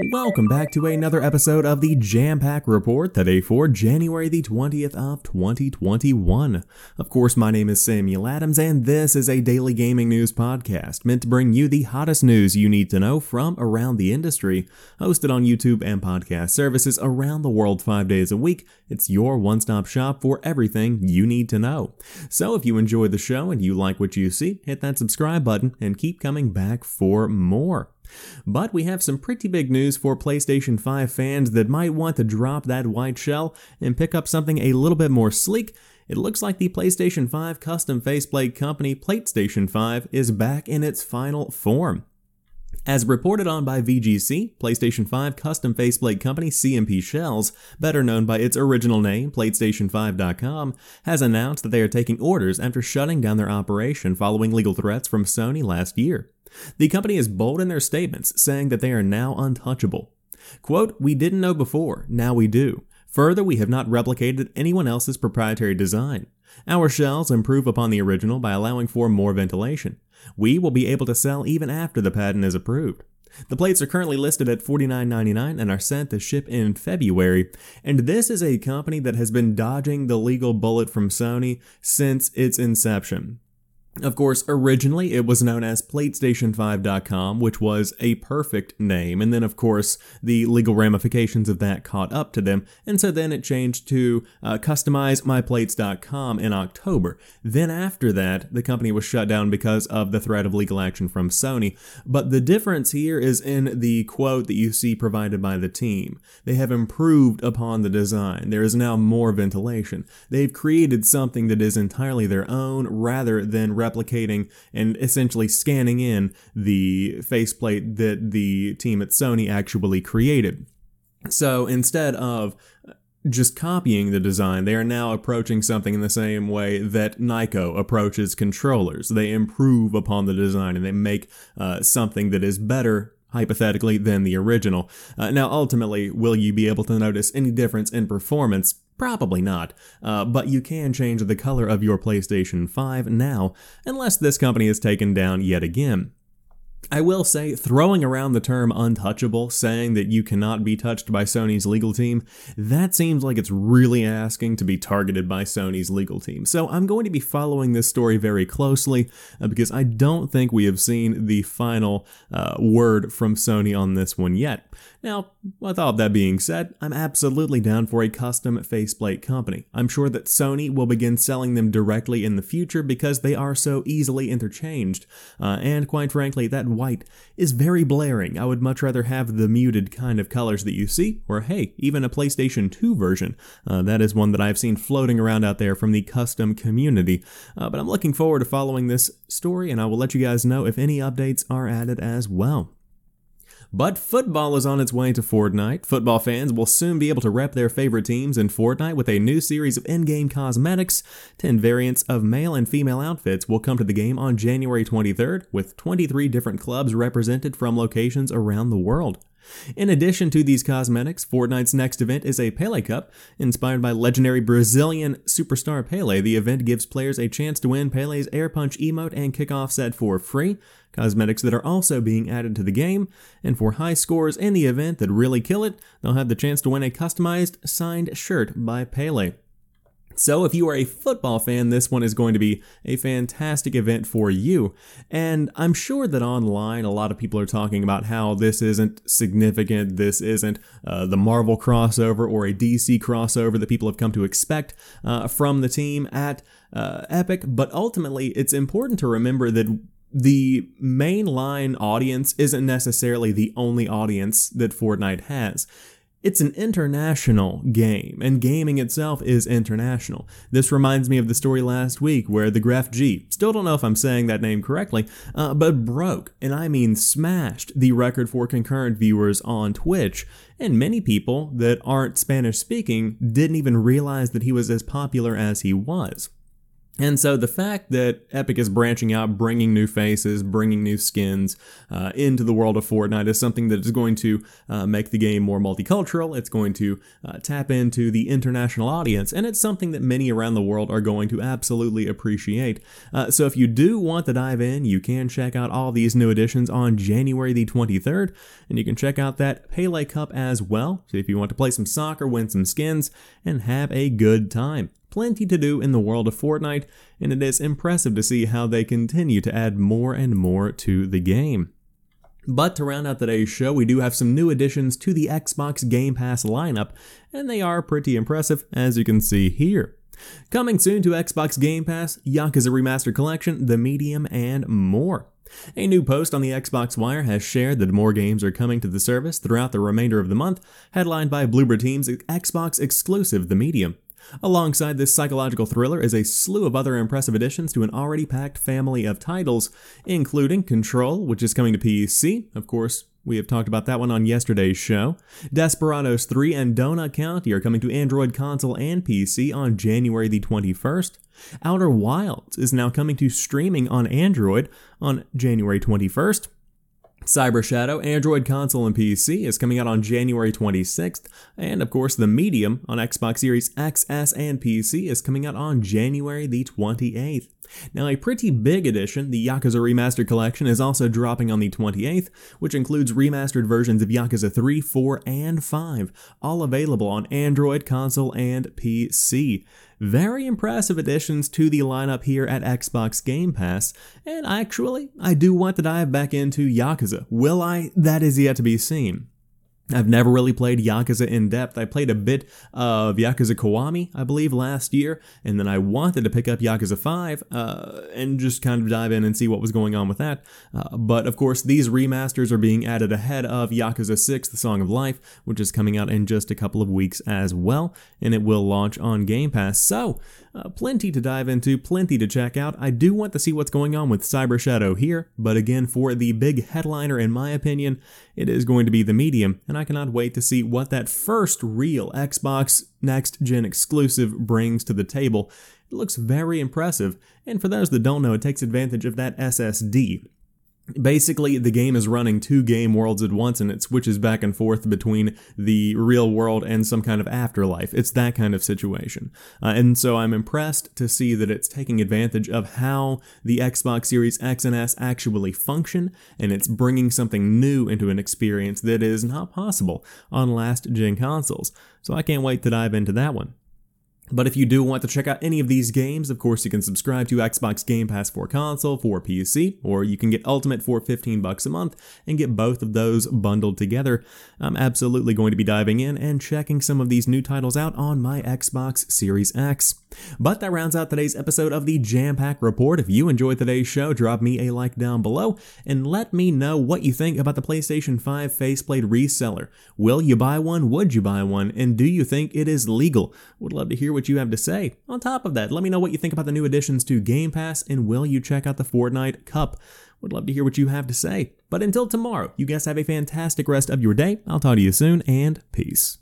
Welcome back to another episode of the Jampack Report, today for January the 20th of 2021. Of course, my name is Samuel Adams, and this is a daily gaming news podcast meant to bring you the hottest news you need to know from around the industry. Hosted on YouTube and podcast services around the world five days a week, it's your one stop shop for everything you need to know. So if you enjoy the show and you like what you see, hit that subscribe button and keep coming back for more. But we have some pretty big news for PlayStation 5 fans that might want to drop that white shell and pick up something a little bit more sleek. It looks like the PlayStation 5 custom faceplate company PlateStation 5 is back in its final form. As reported on by VGC, PlayStation 5 custom faceplate company CMP Shells, better known by its original name, PlateStation5.com, has announced that they are taking orders after shutting down their operation following legal threats from Sony last year. The company is bold in their statements, saying that they are now untouchable. Quote, We didn't know before, now we do. Further, we have not replicated anyone else's proprietary design. Our shells improve upon the original by allowing for more ventilation. We will be able to sell even after the patent is approved. The plates are currently listed at $49.99 and are sent to ship in February. And this is a company that has been dodging the legal bullet from Sony since its inception. Of course, originally it was known as PlateStation5.com, which was a perfect name, and then of course the legal ramifications of that caught up to them, and so then it changed to uh, CustomizeMyPlates.com in October. Then after that, the company was shut down because of the threat of legal action from Sony. But the difference here is in the quote that you see provided by the team. They have improved upon the design. There is now more ventilation. They've created something that is entirely their own rather than replicating and essentially scanning in the faceplate that the team at Sony actually created. So instead of just copying the design, they are now approaching something in the same way that Nyko approaches controllers. They improve upon the design and they make uh, something that is better hypothetically, than the original. Uh, now, ultimately, will you be able to notice any difference in performance? Probably not, uh, but you can change the color of your PlayStation 5 now, unless this company is taken down yet again. I will say, throwing around the term untouchable, saying that you cannot be touched by Sony's legal team, that seems like it's really asking to be targeted by Sony's legal team. So I'm going to be following this story very closely uh, because I don't think we have seen the final uh, word from Sony on this one yet. Now, with all of that being said, I'm absolutely down for a custom faceplate company. I'm sure that Sony will begin selling them directly in the future because they are so easily interchanged. Uh, and quite frankly, that white is very blaring. I would much rather have the muted kind of colors that you see, or hey, even a PlayStation 2 version. Uh, that is one that I've seen floating around out there from the custom community. Uh, but I'm looking forward to following this story, and I will let you guys know if any updates are added as well. But football is on its way to Fortnite. Football fans will soon be able to rep their favorite teams in Fortnite with a new series of in game cosmetics. 10 variants of male and female outfits will come to the game on January 23rd, with 23 different clubs represented from locations around the world. In addition to these cosmetics, Fortnite's next event is a Pele Cup. Inspired by legendary Brazilian superstar Pele, the event gives players a chance to win Pele's Air Punch emote and kickoff set for free, cosmetics that are also being added to the game, and for high scores in the event that really kill it, they'll have the chance to win a customized signed shirt by Pele. So, if you are a football fan, this one is going to be a fantastic event for you. And I'm sure that online, a lot of people are talking about how this isn't significant, this isn't uh, the Marvel crossover or a DC crossover that people have come to expect uh, from the team at uh, Epic. But ultimately, it's important to remember that the mainline audience isn't necessarily the only audience that Fortnite has. It's an international game, and gaming itself is international. This reminds me of the story last week where the Grefg, still don't know if I'm saying that name correctly, uh, but broke, and I mean smashed, the record for concurrent viewers on Twitch. And many people that aren't Spanish speaking didn't even realize that he was as popular as he was. And so the fact that Epic is branching out, bringing new faces, bringing new skins uh, into the world of Fortnite is something that is going to uh, make the game more multicultural. It's going to uh, tap into the international audience, and it's something that many around the world are going to absolutely appreciate. Uh, so if you do want to dive in, you can check out all these new additions on January the 23rd, and you can check out that Pele Cup as well. So if you want to play some soccer, win some skins, and have a good time plenty to do in the world of Fortnite, and it is impressive to see how they continue to add more and more to the game. But to round out today's show, we do have some new additions to the Xbox Game Pass lineup, and they are pretty impressive, as you can see here. Coming soon to Xbox Game Pass, Yakuza Remastered Collection, The Medium, and more. A new post on the Xbox Wire has shared that more games are coming to the service throughout the remainder of the month, headlined by Bloober Team's Xbox exclusive The Medium. Alongside this psychological thriller is a slew of other impressive additions to an already packed family of titles, including Control, which is coming to PC, of course. We have talked about that one on yesterday's show. Desperados 3 and Donut County are coming to Android console and PC on January the 21st. Outer Wilds is now coming to streaming on Android on January 21st. Cyber Shadow, Android console and PC, is coming out on January 26th, and of course, the Medium on Xbox Series XS and PC is coming out on January the 28th. Now, a pretty big edition, the Yakuza Remastered Collection, is also dropping on the 28th, which includes remastered versions of Yakuza 3, 4, and 5, all available on Android, console, and PC. Very impressive additions to the lineup here at Xbox Game Pass, and actually, I do want to dive back into Yakuza. Will I? That is yet to be seen. I've never really played Yakuza in depth. I played a bit of Yakuza Kiwami, I believe, last year, and then I wanted to pick up Yakuza 5 uh, and just kind of dive in and see what was going on with that. Uh, but of course, these remasters are being added ahead of Yakuza 6, The Song of Life, which is coming out in just a couple of weeks as well, and it will launch on Game Pass. So, uh, plenty to dive into, plenty to check out. I do want to see what's going on with Cyber Shadow here, but again, for the big headliner, in my opinion, it is going to be the medium, and I cannot wait to see what that first real Xbox Next Gen exclusive brings to the table. It looks very impressive, and for those that don't know, it takes advantage of that SSD. Basically, the game is running two game worlds at once and it switches back and forth between the real world and some kind of afterlife. It's that kind of situation. Uh, and so I'm impressed to see that it's taking advantage of how the Xbox Series X and S actually function and it's bringing something new into an experience that is not possible on last gen consoles. So I can't wait to dive into that one. But if you do want to check out any of these games, of course you can subscribe to Xbox Game Pass for console, for PC, or you can get Ultimate for 15 bucks a month and get both of those bundled together. I'm absolutely going to be diving in and checking some of these new titles out on my Xbox Series X. But that rounds out today's episode of the Jampack Report. If you enjoyed today's show, drop me a like down below and let me know what you think about the PlayStation 5 faceplate reseller. Will you buy one? Would you buy one? And do you think it is legal? Would love to hear what you have to say. On top of that, let me know what you think about the new additions to Game Pass and will you check out the Fortnite Cup? Would love to hear what you have to say. But until tomorrow, you guys have a fantastic rest of your day. I'll talk to you soon and peace.